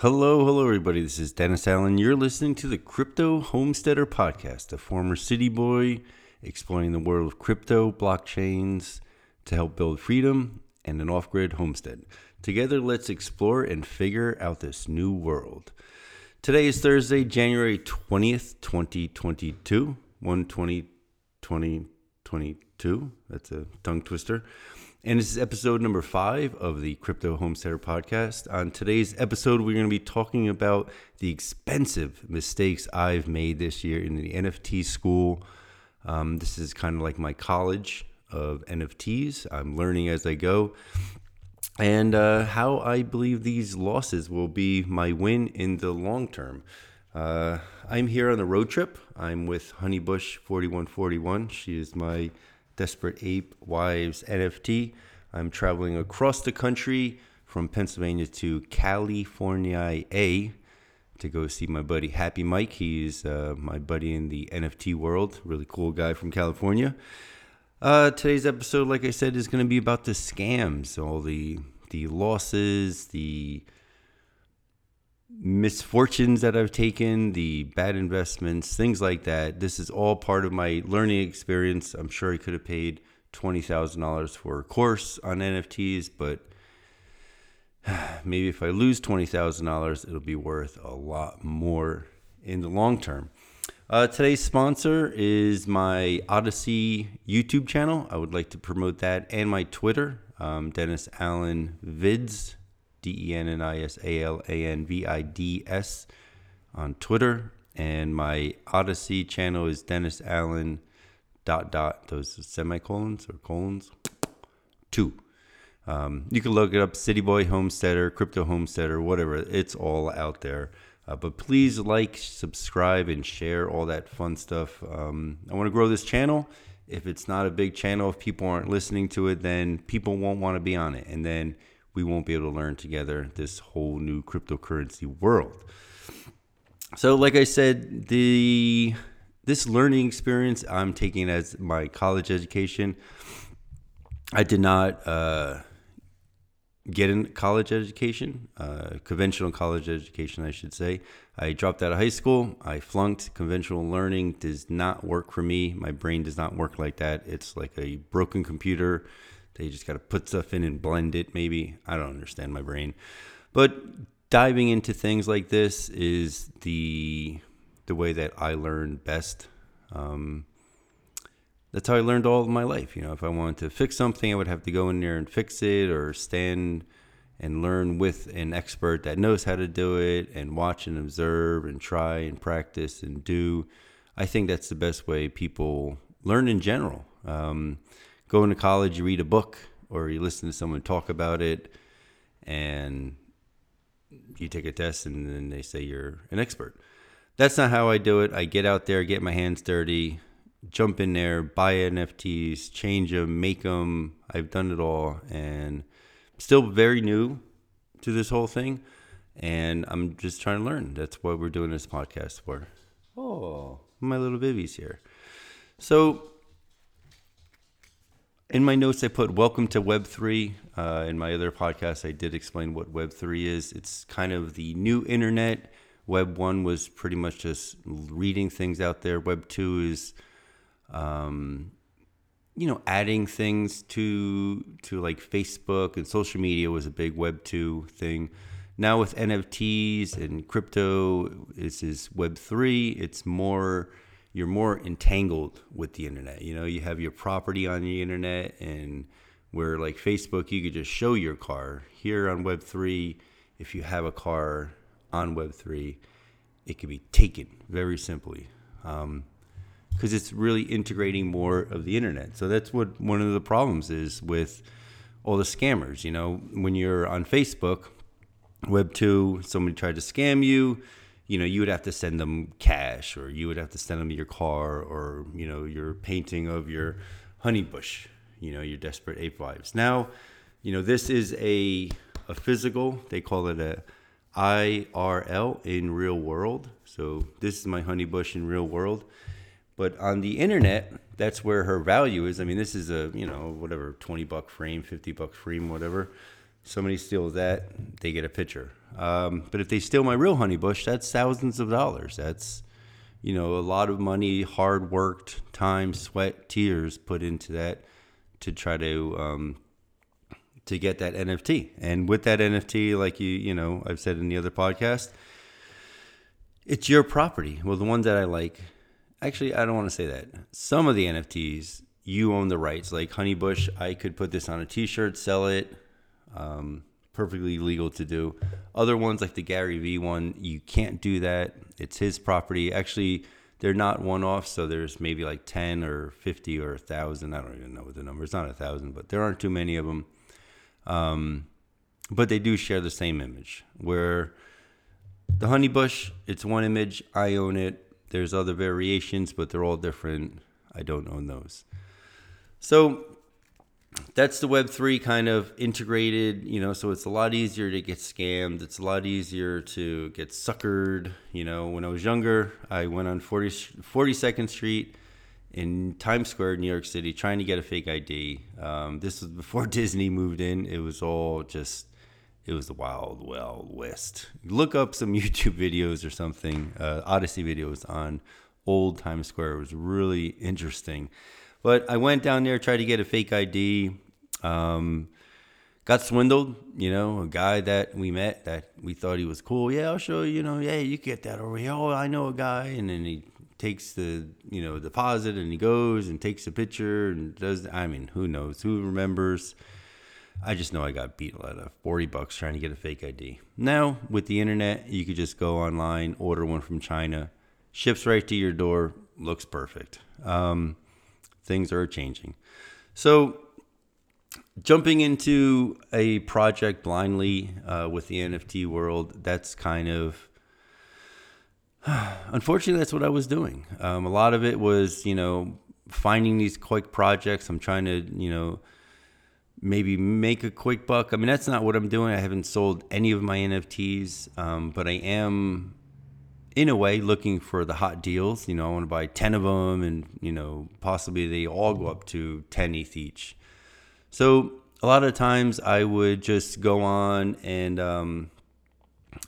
Hello, hello, everybody. This is Dennis Allen. You're listening to the Crypto Homesteader Podcast, a former city boy exploring the world of crypto, blockchains to help build freedom and an off grid homestead. Together, let's explore and figure out this new world. Today is Thursday, January 20th, 2022. 120, 2022. That's a tongue twister. And this is episode number five of the Crypto Homesteader podcast. On today's episode, we're going to be talking about the expensive mistakes I've made this year in the NFT school. Um, this is kind of like my college of NFTs. I'm learning as I go. And uh, how I believe these losses will be my win in the long term. Uh, I'm here on a road trip. I'm with Honeybush 4141. She is my Desperate Ape Wives NFT. I'm traveling across the country from Pennsylvania to California A to go see my buddy Happy Mike. He's uh, my buddy in the NFT world, really cool guy from California. Uh, today's episode, like I said, is going to be about the scams, all the the losses, the misfortunes that I've taken, the bad investments, things like that. This is all part of my learning experience. I'm sure I could have paid $20,000 for a course on NFTs, but maybe if I lose $20,000, it'll be worth a lot more in the long term. Uh, today's sponsor is my Odysee YouTube channel. I would like to promote that and my Twitter, um, Dennis Allen Vids, D E N N I S A L A N V I D S on Twitter. And my Odysee channel is Dennis Allen dot dot those semicolons or colons two. Um, you can look it up, City Boy Homesteader, Crypto Homesteader, whatever. It's all out there. Uh, but please like, subscribe, and share all that fun stuff. Um, I want to grow this channel. If it's not a big channel, if people aren't listening to it, then people won't want to be on it. And then we won't be able to learn together this whole new cryptocurrency world. So, like I said, the this learning experience I'm taking as my college education. I did not uh, get in college education, uh, conventional college education, I should say. I dropped out of high school. I flunked. Conventional learning does not work for me. My brain does not work like that. It's like a broken computer they just got to put stuff in and blend it, maybe. I don't understand my brain. But diving into things like this is the the way that I learn best. Um, that's how I learned all of my life. You know, if I wanted to fix something, I would have to go in there and fix it or stand and learn with an expert that knows how to do it and watch and observe and try and practice and do. I think that's the best way people learn in general. Um, going to college, you read a book or you listen to someone talk about it, and you take a test, and then they say you're an expert. That's not how I do it. I get out there, get my hands dirty, jump in there, buy NFTs, change them, make them. I've done it all, and still very new to this whole thing. And I'm just trying to learn. That's what we're doing this podcast for. Oh, my little Vivi's here. So in my notes, I put welcome to Web3. Uh, in my other podcast, I did explain what Web3 is. It's kind of the new internet. Web 1 was pretty much just reading things out there. Web 2 is, um, you know, adding things to to like Facebook and social media was a big Web 2 thing. Now with NFTs and crypto, this is Web 3. It's more you're more entangled with the internet. You know, you have your property on the internet, and where like Facebook, you could just show your car. Here on Web3, if you have a car on Web3, it can be taken very simply. Um, because it's really integrating more of the internet. So that's what one of the problems is with all the scammers. You know, when you're on Facebook, Web two, somebody tried to scam you you know, you would have to send them cash or you would have to send them your car or, you know, your painting of your honey bush, you know, your desperate ape wives. Now, you know, this is a, a physical, they call it a IRL in real world. So this is my honey bush in real world. But on the internet, that's where her value is. I mean, this is a, you know, whatever, 20 buck frame, 50 buck frame, whatever. Somebody steals that, they get a picture. Um, but if they steal my real honey bush, that's thousands of dollars. That's you know a lot of money, hard worked time, sweat, tears put into that to try to um, to get that NFT. And with that NFT, like you you know I've said in the other podcast, it's your property. Well, the ones that I like, actually, I don't want to say that. Some of the NFTs you own the rights. Like Honeybush, I could put this on a T-shirt, sell it. Um, perfectly legal to do. Other ones like the Gary Vee one, you can't do that. It's his property. Actually, they're not one off, so there's maybe like 10 or 50 or a thousand. I don't even know what the number. It's not a thousand, but there aren't too many of them. Um, but they do share the same image. Where the honey bush, it's one image. I own it. There's other variations, but they're all different. I don't own those. So that's the Web3 kind of integrated, you know, so it's a lot easier to get scammed. It's a lot easier to get suckered. You know, when I was younger, I went on 40, 42nd Street in Times Square, New York City, trying to get a fake ID. Um, this was before Disney moved in. It was all just, it was the wild, wild west. Look up some YouTube videos or something, uh, Odysee videos on old Times Square. It was really interesting. But I went down there, tried to get a fake ID. Um, got swindled, you know, a guy that we met that we thought he was cool. Yeah, I'll show you, you know, yeah, you get that over here. Oh, I know a guy. And then he takes the, you know, deposit and he goes and takes a picture and does, I mean, who knows? Who remembers? I just know I got beat a lot of 40 bucks trying to get a fake ID. Now, with the internet, you could just go online, order one from China, ships right to your door, looks perfect. Um, things are changing. So, jumping into a project blindly uh, with the NFT world, that's kind of unfortunately that's what I was doing. Um, a lot of it was, you know, finding these quick projects. I'm trying to, you know, maybe make a quick buck. I mean, that's not what I'm doing. I haven't sold any of my NFTs, um, but I am in a way looking for the hot deals. You know, I want to buy 10 of them and, you know, possibly they all go up to 10 ETH each. So a lot of times I would just go on and, um,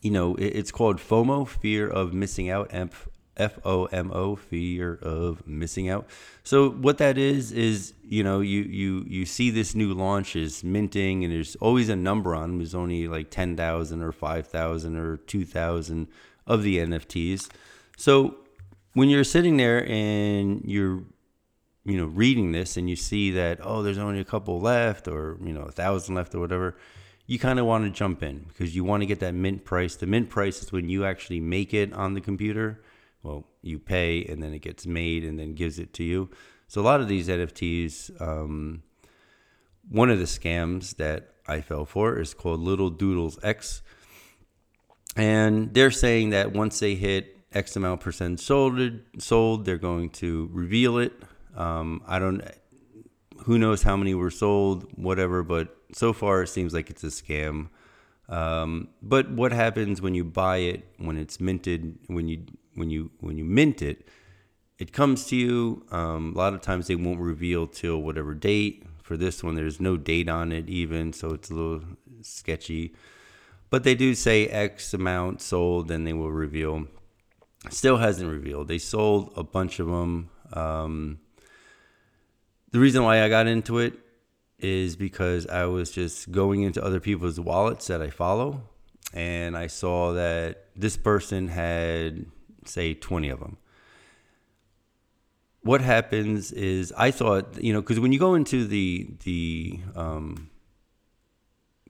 you know, it's called FOMO, fear of missing out, F O M O, fear of missing out. So what that is is you know you you you see this new launch is minting, and there's always a number on them. There's only like ten thousand or five thousand or two thousand of the NFTs. So when you're sitting there and you're you know reading this and you see that oh there's only a couple left or you know a thousand left or whatever you kind of want to jump in because you want to get that mint price. The mint price is when you actually make it on the computer. Well you pay and then it gets made and then gives it to you. So a lot of these nfts um, one of the scams that i fell for is called little doodles x and they're saying that once they hit X amount percent sold, sold, they're going to reveal it. Um, I don't, who knows how many were sold, whatever. But so far, it seems like it's a scam. Um, but what happens when you buy it when it's minted? When you when you when you mint it, it comes to you. Um, a lot of times they won't reveal till whatever date. For this one, there's no date on it even, so it's a little sketchy. But they do say X amount sold, and they will reveal. Still hasn't revealed. They sold a bunch of them. Um, the reason why I got into it is because I was just going into other people's wallets that I follow, and I saw that this person had, say, 20 of them. What happens is I thought, you know, because when you go into the the um,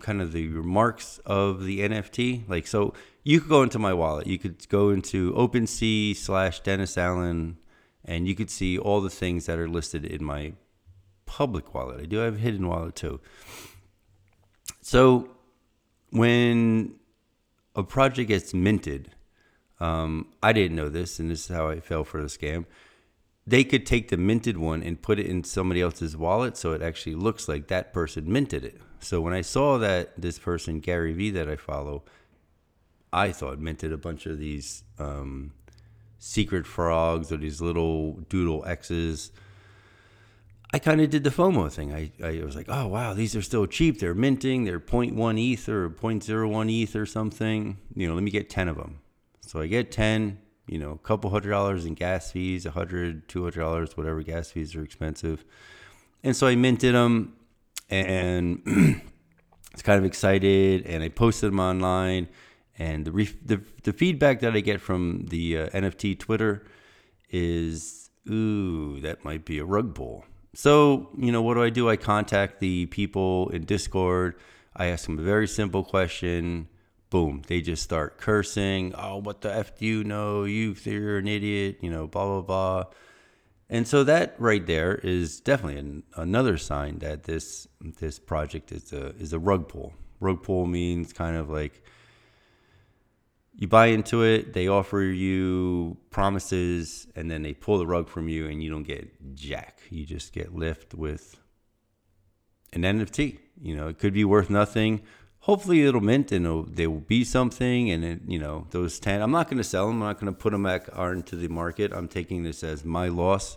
kind of the remarks of the NFT. Like, so you could go into my wallet. You could go into OpenSea slash Dennis Allen, and you could see all the things that are listed in my public wallet. I do have a hidden wallet too. So when a project gets minted, um, I didn't know this, and this is how I fell for the scam. They could take the minted one and put it in somebody else's wallet, so it actually looks like that person minted it. So when I saw that this person, Gary Vee, that I follow, I thought minted a bunch of these um, secret frogs or these little doodle X's. I kind of did the FOMO thing. I, I was like, oh, wow, these are still cheap. They're minting. They're 0.1 ETH or 0.01 ETH or something. You know, let me get 10 of them. So I get 10, you know, a couple hundred dollars in gas fees, a hundred, two hundred dollars, whatever gas fees are expensive. And so I minted them and it's kind of excited and I posted them online. And the, re- the, the feedback that I get from the uh, NFT Twitter is, ooh, that might be a rug pull so, you know, what do I do? I contact the people in Discord. I ask them a very simple question. Boom, they just start cursing. Oh, what the F do you know? You, you're an idiot, you know, blah, blah, blah. And so that right there is definitely an, another sign that this this project is a is a rug pull. Rug pull means kind of like you buy into it, they offer you promises, and then they pull the rug from you, and you don't get jack. You just get lift with an NFT. You know, it could be worth nothing. Hopefully, it'll mint and it'll, will be something. And it, you know, those ten, I'm not going to sell them. I'm not going to put them back into the market. I'm taking this as my loss.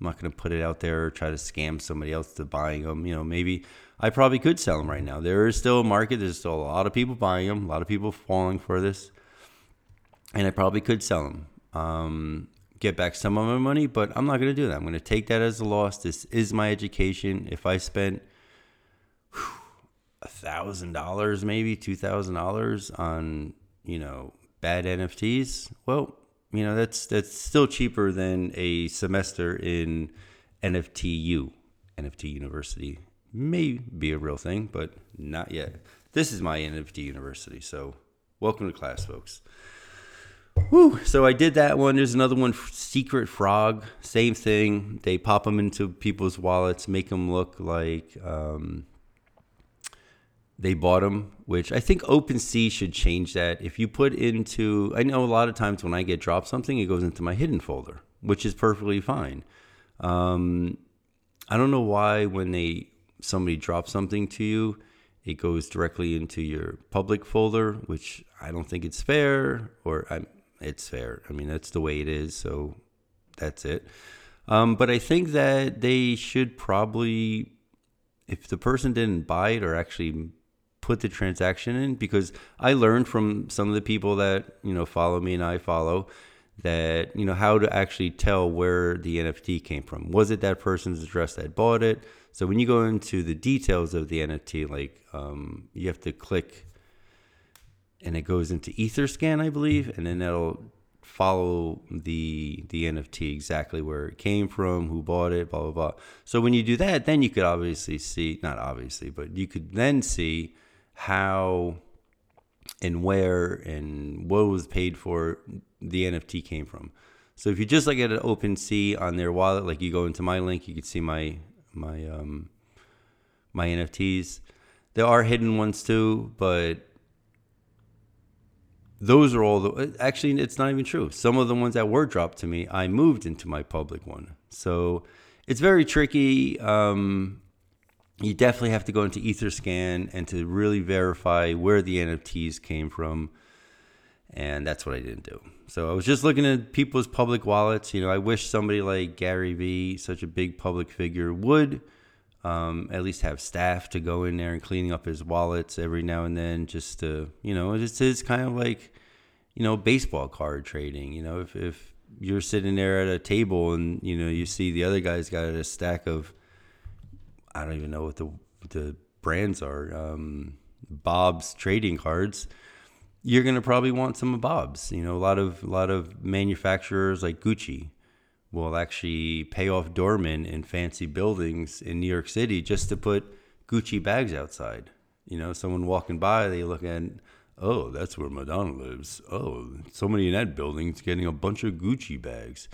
I'm not going to put it out there or try to scam somebody else to buying them. You know, maybe I probably could sell them right now. There is still a market. There's still a lot of people buying them. A lot of people falling for this and I probably could sell them, um, get back some of my money, but I'm not going to do that. I'm going to take that as a loss. This is my education. If I spent a thousand dollars, maybe two thousand dollars on you know bad NFTs, well, you know that's that's still cheaper than a semester in NFTU, NFT University. May be a real thing, but not yet. This is my NFT University, so welcome to class, folks. Whew. So I did that one. There's another one, Secret Frog. Same thing. They pop them into people's wallets, make them look like um, they bought them. Which I think OpenSea should change that. If you put into, I know a lot of times when I get dropped something, it goes into my hidden folder, which is perfectly fine. Um, I don't know why when they somebody drops something to you, it goes directly into your public folder, which I don't think it's fair. Or I, it's fair. I mean, that's the way it is. So that's it. Um, but I think that they should probably, if the person didn't buy it or actually put the transaction in, because I learned from some of the people that you know follow me and I follow that you know how to actually tell where the NFT came from. Was it that person's address that bought it? So when you go into the details of the NFT, like um, you have to click and it goes into Etherscan, I believe, and then that'll follow the the NFT exactly where it came from, who bought it, blah blah blah. So when you do that, then you could obviously see, not obviously, but you could then see how and where and what was paid for the NFT came from. So if you just like at an OpenSea on their wallet, like you go into my link, you can see my my um my NFTs. There are hidden ones too, but those are all the actually it's not even true some of the ones that were dropped to me i moved into my public one so it's very tricky um, you definitely have to go into etherscan and to really verify where the nfts came from and that's what i didn't do so i was just looking at people's public wallets you know i wish somebody like gary vee such a big public figure would um, at least have staff to go in there and cleaning up his wallets every now and then, just to you know, it's it's kind of like you know baseball card trading. You know, if if you're sitting there at a table and you know you see the other guy's got a stack of I don't even know what the the brands are, um, Bob's trading cards. You're gonna probably want some of Bob's. You know, a lot of a lot of manufacturers like Gucci will actually pay off doormen in fancy buildings in New York City just to put Gucci bags outside. You know, someone walking by, they look at, oh, that's where Madonna lives. Oh, somebody in that building's getting a bunch of Gucci bags.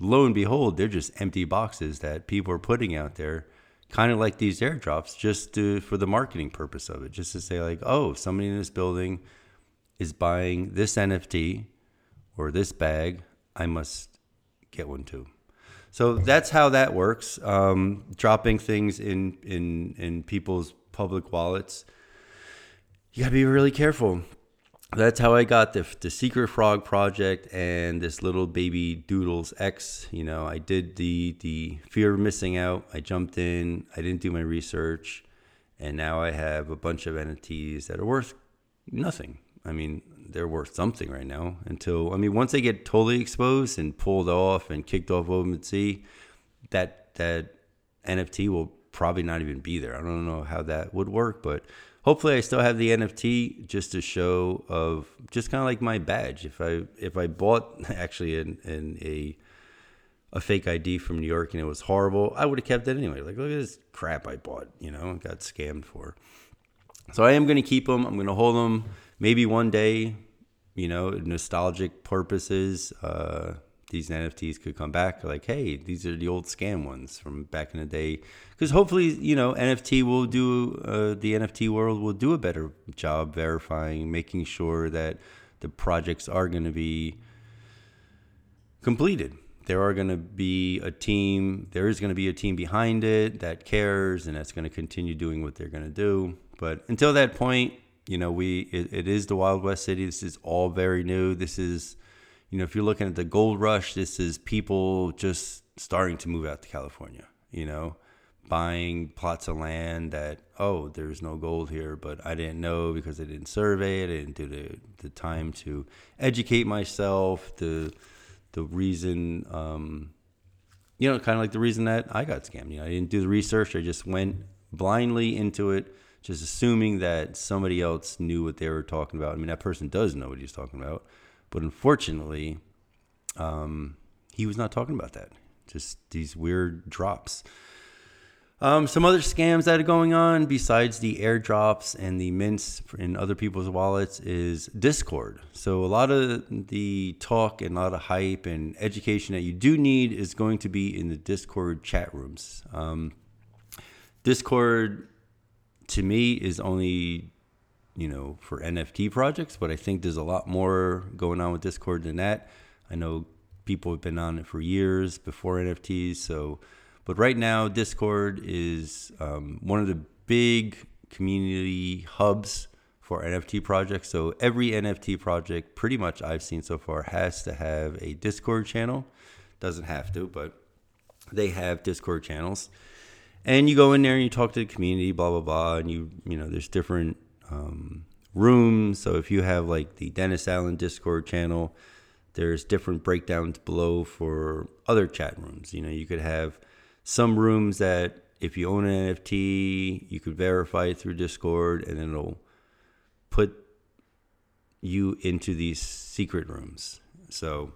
Lo and behold, they're just empty boxes that people are putting out there, kind of like these airdrops, just to, for the marketing purpose of it, just to say like, oh, somebody in this building is buying this NFT or this bag. I must get one too. So that's how that works. Um, dropping things in in in people's public wallets. You gotta be really careful. That's how I got the the Secret Frog project and this little baby Doodles X. You know, I did the the fear of missing out. I jumped in. I didn't do my research, and now I have a bunch of NFTs that are worth nothing. I mean, they're worth something right now. Until I mean, once they get totally exposed and pulled off and kicked off OpenSea, that that NFT will probably not even be there. I don't know how that would work, but hopefully I still have the NFT just to show of just kind of like my badge. If I if I bought actually in, in a a fake ID from New York and it was horrible, I would have kept it anyway. Like look at this crap I bought, you know, got scammed for. So I am going to keep them. I'm going to hold them. Maybe one day, you know, nostalgic purposes. Uh, these NFTs could come back like, hey, these are the old scam ones from back in the day. Because hopefully, you know, NFT will do, uh, the NFT world will do a better job verifying, making sure that the projects are going to be completed. There are going to be a team, there is going to be a team behind it that cares and that's going to continue doing what they're going to do. But until that point, you know, we it, it is the Wild West City. This is all very new. This is you know, if you're looking at the gold rush, this is people just starting to move out to California, you know, buying plots of land that, oh, there's no gold here, but I didn't know because I didn't survey it. I didn't do the, the time to educate myself. The, the reason, um, you know, kind of like the reason that I got scammed. You know, I didn't do the research. I just went blindly into it, just assuming that somebody else knew what they were talking about. I mean, that person does know what he's talking about but unfortunately, um, he was not talking about that. Just these weird drops. Um, some other scams that are going on besides the airdrops and the mints in other people's wallets is Discord. So a lot of the talk and a lot of hype and education that you do need is going to be in the Discord chat rooms. Um, Discord, to me, is only you know, for NFT projects, but I think there's a lot more going on with Discord than that. I know people have been on it for years before NFTs. So, but right now, Discord is um, one of the big community hubs for NFT projects. So every NFT project, pretty much I've seen so far, has to have a Discord channel. Doesn't have to, but they have Discord channels. And you go in there and you talk to the community, blah blah blah, and you you know there's different um, rooms. So if you have like the Dennis Allen Discord channel, there's different breakdowns below for other chat rooms. You know, you could have some rooms that if you own an NFT, you could verify it through Discord and then it'll put you into these secret rooms. So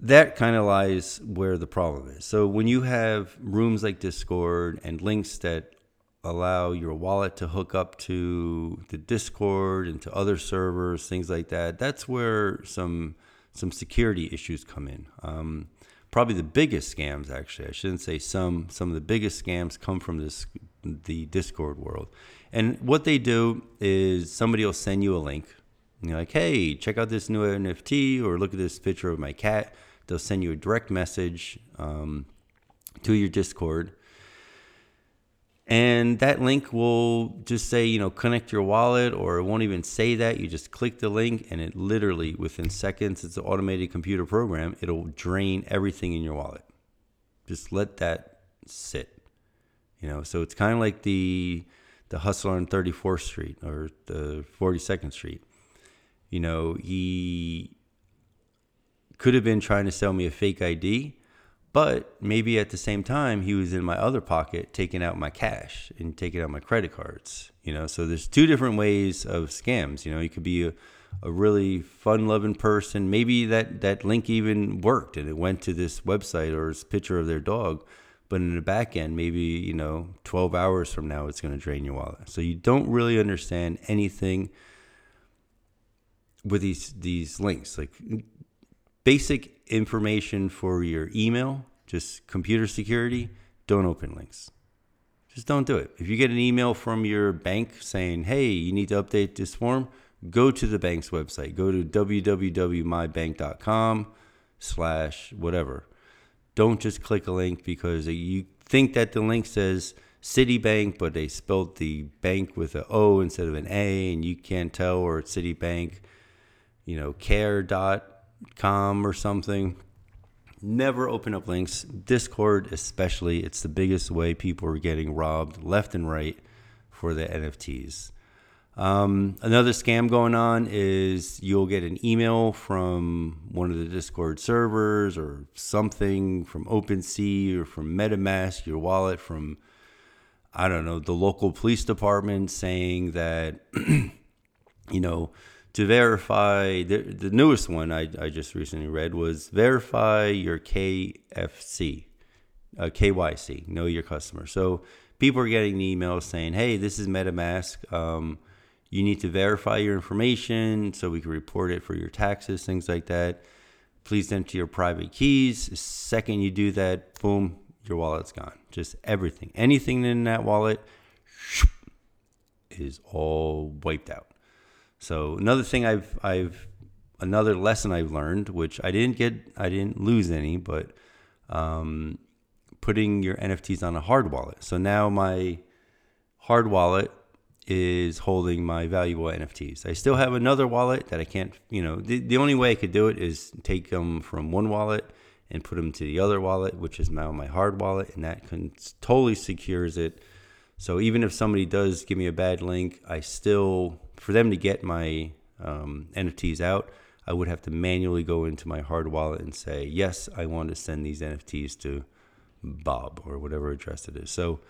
that kind of lies where the problem is. So when you have rooms like Discord and links that allow your wallet to hook up to the Discord and to other servers, things like that. That's where some some security issues come in. Um, probably the biggest scams, actually, I shouldn't say some. Some of the biggest scams come from this the Discord world. And what they do is somebody will send you a link. You're like, hey, check out this new NFT or look at this picture of my cat. They'll send you a direct message um, to your Discord and that link will just say, you know, connect your wallet, or it won't even say that. You just click the link, and it literally, within seconds, it's an automated computer program. It'll drain everything in your wallet. Just let that sit. You know, so it's kind of like the the hustler on 34th Street or the 42nd Street. You know, he could have been trying to sell me a fake ID but maybe at the same time, he was in my other pocket taking out my cash and taking out my credit cards. You know, so there's two different ways of scams. You know, you could be a, a really fun loving person. Maybe that, that link even worked and it went to this website or this picture of their dog. But in the back end, maybe, you know, 12 hours from now, it's going to drain your wallet. So you don't really understand anything with these these links. Like basic information for your email, just computer security, don't open links. Just don't do it. If you get an email from your bank saying, hey, you need to update this form, go to the bank's website. Go to www.mybank.com slash whatever. Don't just click a link because you think that the link says Citibank, but they spelled the bank with an O instead of an A, and you can't tell, or it's Citibank, you know, care.com or something. Never open up links. Discord, especially, it's the biggest way people are getting robbed left and right for the NFTs. Um, another scam going on is you'll get an email from one of the Discord servers or something from OpenSea or from MetaMask, your wallet from, I don't know, the local police department saying that, you know, to verify the, the newest one I, I just recently read was verify your KFC, uh, KYC, know your customer. So people are getting emails saying, hey, this is MetaMask. Um, you need to verify your information so we can report it for your taxes, things like that. Please enter your private keys. The second you do that, boom, your wallet's gone. Just everything. Anything in that wallet is all wiped out. So another thing I've I've another lesson I've learned, which I didn't get I didn't lose any, but um, putting your NFTs on a hard wallet. So now my hard wallet is holding my valuable NFTs. I still have another wallet that I can't, you know, the, the only way I could do it is take them from one wallet and put them to the other wallet, which is now my hard wallet, and that can totally secures it. So even if somebody does give me a bad link, I still, for them to get my um, NFTs out, I would have to manually go into my hard wallet and say, yes, I want to send these NFTs to Bob or whatever address it is. So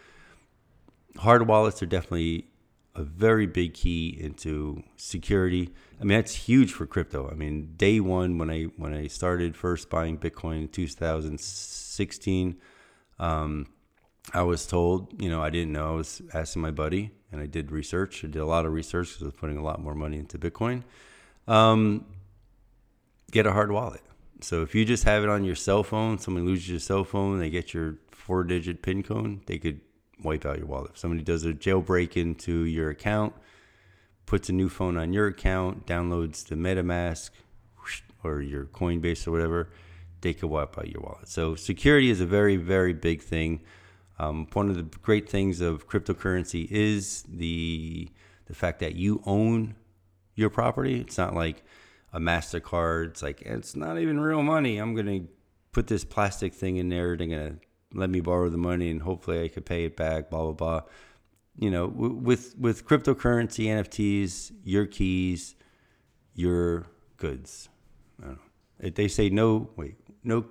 hard wallets are definitely a very big key into security. I mean, that's huge for crypto. I mean, day one when I when I started first buying Bitcoin in 2016, um, I was told, you know, I didn't know. I was asking my buddy, and I did research. I did a lot of research because I was putting a lot more money into Bitcoin. Um, get a hard wallet. So if you just have it on your cell phone, someone loses your cell phone, they get your four-digit PIN code, they could wipe out your wallet. If somebody does a jailbreak into your account, puts a new phone on your account, downloads the MetaMask or your Coinbase or whatever, they could wipe out your wallet. So security is a very, very big thing. Um, one of the great things of cryptocurrency is the the fact that you own your property. It's not like a Mastercard. It's like it's not even real money. I'm gonna put this plastic thing in there. They're gonna let me borrow the money and hopefully I could pay it back, blah, blah, blah. You know, with, with cryptocurrency, NFTs, your keys, your goods. They say no, wait, no,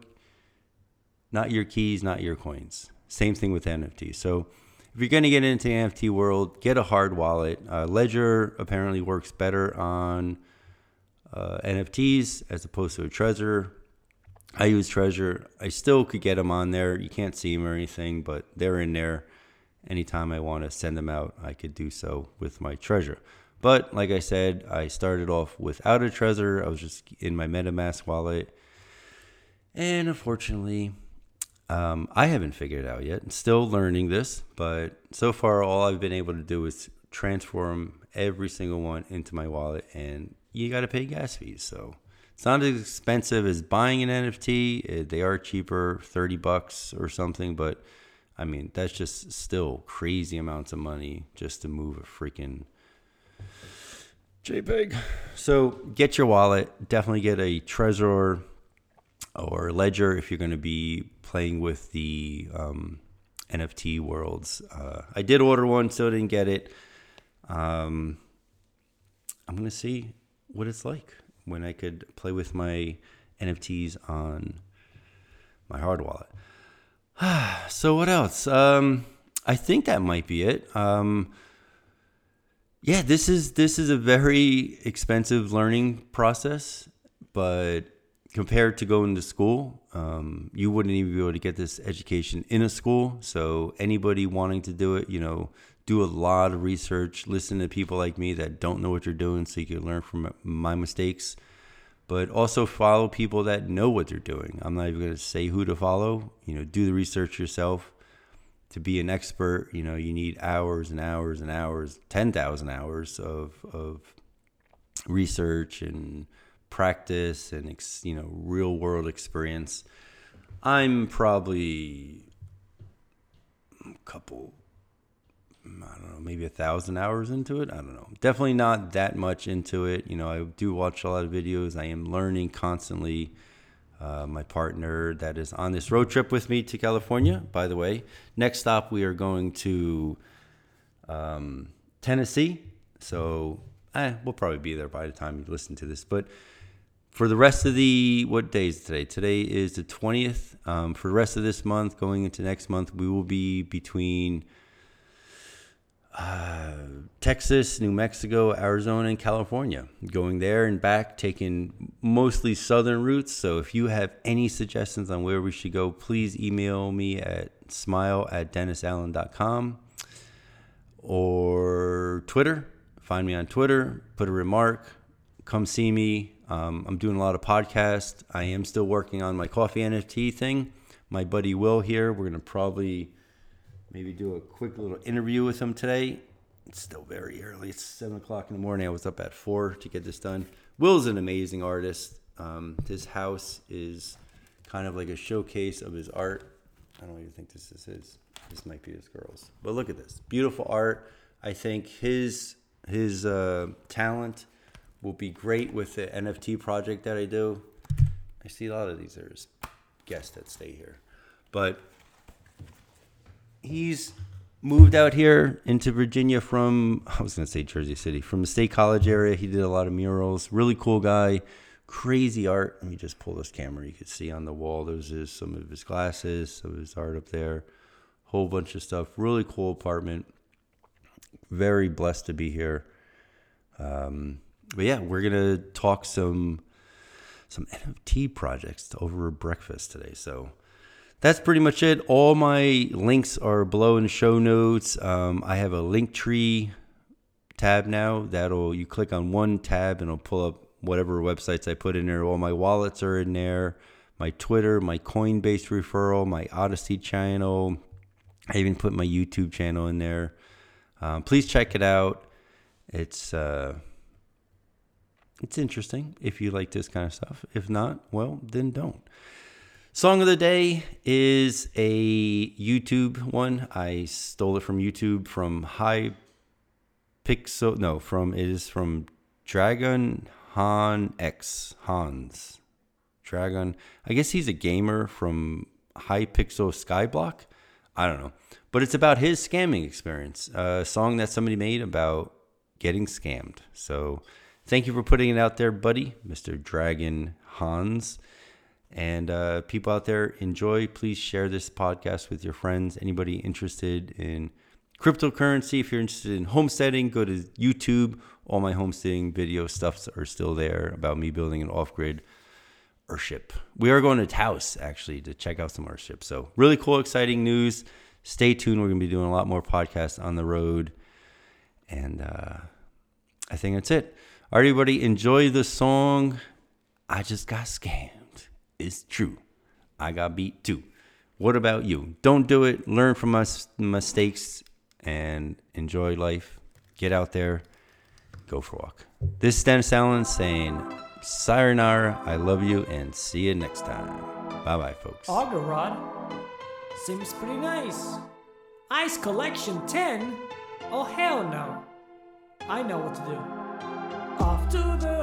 not your keys, not your coins. Same thing with NFT. So if you're going to get into the NFT world, get a hard wallet. Uh, Ledger apparently works better on uh, NFTs as opposed to a Trezor. I use Trezor. I still could get them on there. You can't see them or anything, but they're in there. Anytime I want to send them out, I could do so with my Trezor. But like I said, I started off without a Trezor. I was just in my MetaMask wallet. And unfortunately, um, I haven't figured it out yet. Still learning this, but so far, all I've been able to do is transform every single one into my wallet, and you got to pay gas fees. So it's not as expensive as buying an NFT. Uh, they are cheaper, 30 bucks or something, but I mean, that's just still crazy amounts of money just to move a freaking JPEG. So get your wallet. Definitely get a Trezor or Ledger if you're going to be playing with the um, NFT worlds. Uh, I did order one, still didn't get it. Um, I'm going to see what it's like when I could play with my NFTs on my hard wallet. so what else? Um, I think that might be it. Um, yeah, this is this is a very expensive learning process, but compared to going to school, um, you wouldn't even be able to get this education in a school. So anybody wanting to do it, you know, do a lot of research, listen to people like me that don't know what you're doing so you can learn from my mistakes, but also follow people that know what they're doing. I'm not even going to say who to follow. You know, do the research yourself. To be an expert, you know, you need hours and hours and hours, 10,000 hours of, of research and practice and, you know, real world experience. I'm probably a couple I don't know, maybe a thousand hours into it. I don't know. Definitely not that much into it. You know, I do watch a lot of videos. I am learning constantly. Uh, my partner that is on this road trip with me to California, by the way. Next stop, we are going to um, Tennessee. So eh, we'll probably be there by the time you listen to this. But for the rest of the, what day is today? Today is the 20th. Um, for the rest of this month, going into next month, we will be between uh, Texas, New Mexico, Arizona, and California. Going there and back, taking mostly southern routes. So if you have any suggestions on where we should go, please email me at smile at dennisallen.com or Twitter. Find me on Twitter, put a remark, come see me. Um, I'm doing a lot of podcasts. I am still working on my coffee NFT thing. My buddy Will here, we're going to probably maybe do a quick little interview with him today. It's still very early. It's seven o'clock in the morning. I was up at four to get this done. Will's an amazing artist. Um, his house is kind of like a showcase of his art. I don't even think this is his. This might be his girl's. But look at this beautiful art. I think his his uh, talent will be great with the NFT project that I do. I see a lot of these. There's guests that stay here, but he's moved out here into Virginia from I was gonna say Jersey City from the State College area. He did a lot of murals. Really cool guy. Crazy art. Let me just pull this camera. You can see on the wall. There's his, some of his glasses, some of his art up there. Whole bunch of stuff. Really cool apartment. Very blessed to be here. Um, but yeah, we're gonna talk some some NFT projects over breakfast today. So that's pretty much it. All my links are below in the show notes. Um, I have a link tree tab now. That'll you click on one tab and it'll pull up whatever websites I put in there. All my wallets are in there. My Twitter, my Coinbase referral, my Odysee channel. I even put my YouTube channel in there. Um, please check it out. It's uh, it's interesting if you like this kind of stuff. If not, well, then don't. Song of the day is a YouTube one. I stole it from YouTube from High Pixel. No, from it is from Dragon Han X Hans. Dragon. I guess he's a gamer from Hypixel Skyblock. I don't know, but it's about his scamming experience. A song that somebody made about getting scammed. So, thank you for putting it out there, buddy, Mr. Dragon Hans. And uh, people out there, enjoy. Please share this podcast with your friends. Anybody interested in cryptocurrency, if you're interested in homesteading, go to YouTube. All my homesteading video stuffs are still there about me building an off grid Earthship. We are going to Taos actually to check out some Earthship. So, really cool, exciting news. Stay tuned. We're going to be doing a lot more podcasts on the road. And uh, I think that's it. Everybody, enjoy the song. I just got scammed It's true. I got beat too. What about you? Don't do it. Learn from my mistakes and enjoy life. Get out there. Go for a walk. This is Dennis Allen saying, Sayonara, I love you, and see you next time. Bye bye, folks. Auger Rod. Seems pretty nice. Ice Collection 10? Oh, hell no. I know what to do. To the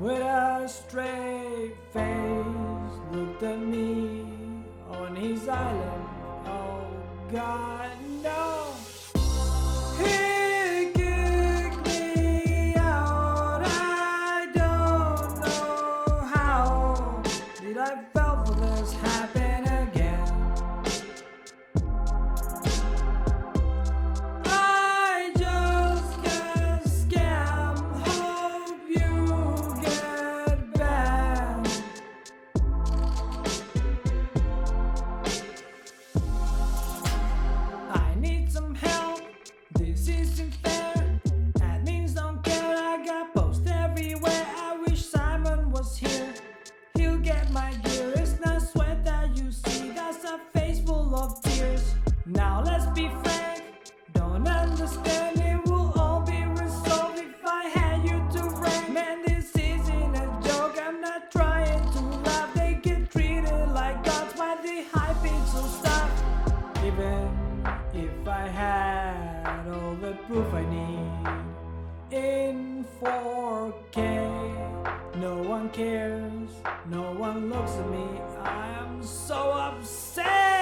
with a straight face, looked at me on his island. Oh God, in 4K. No one cares, no one looks at me. I am so upset.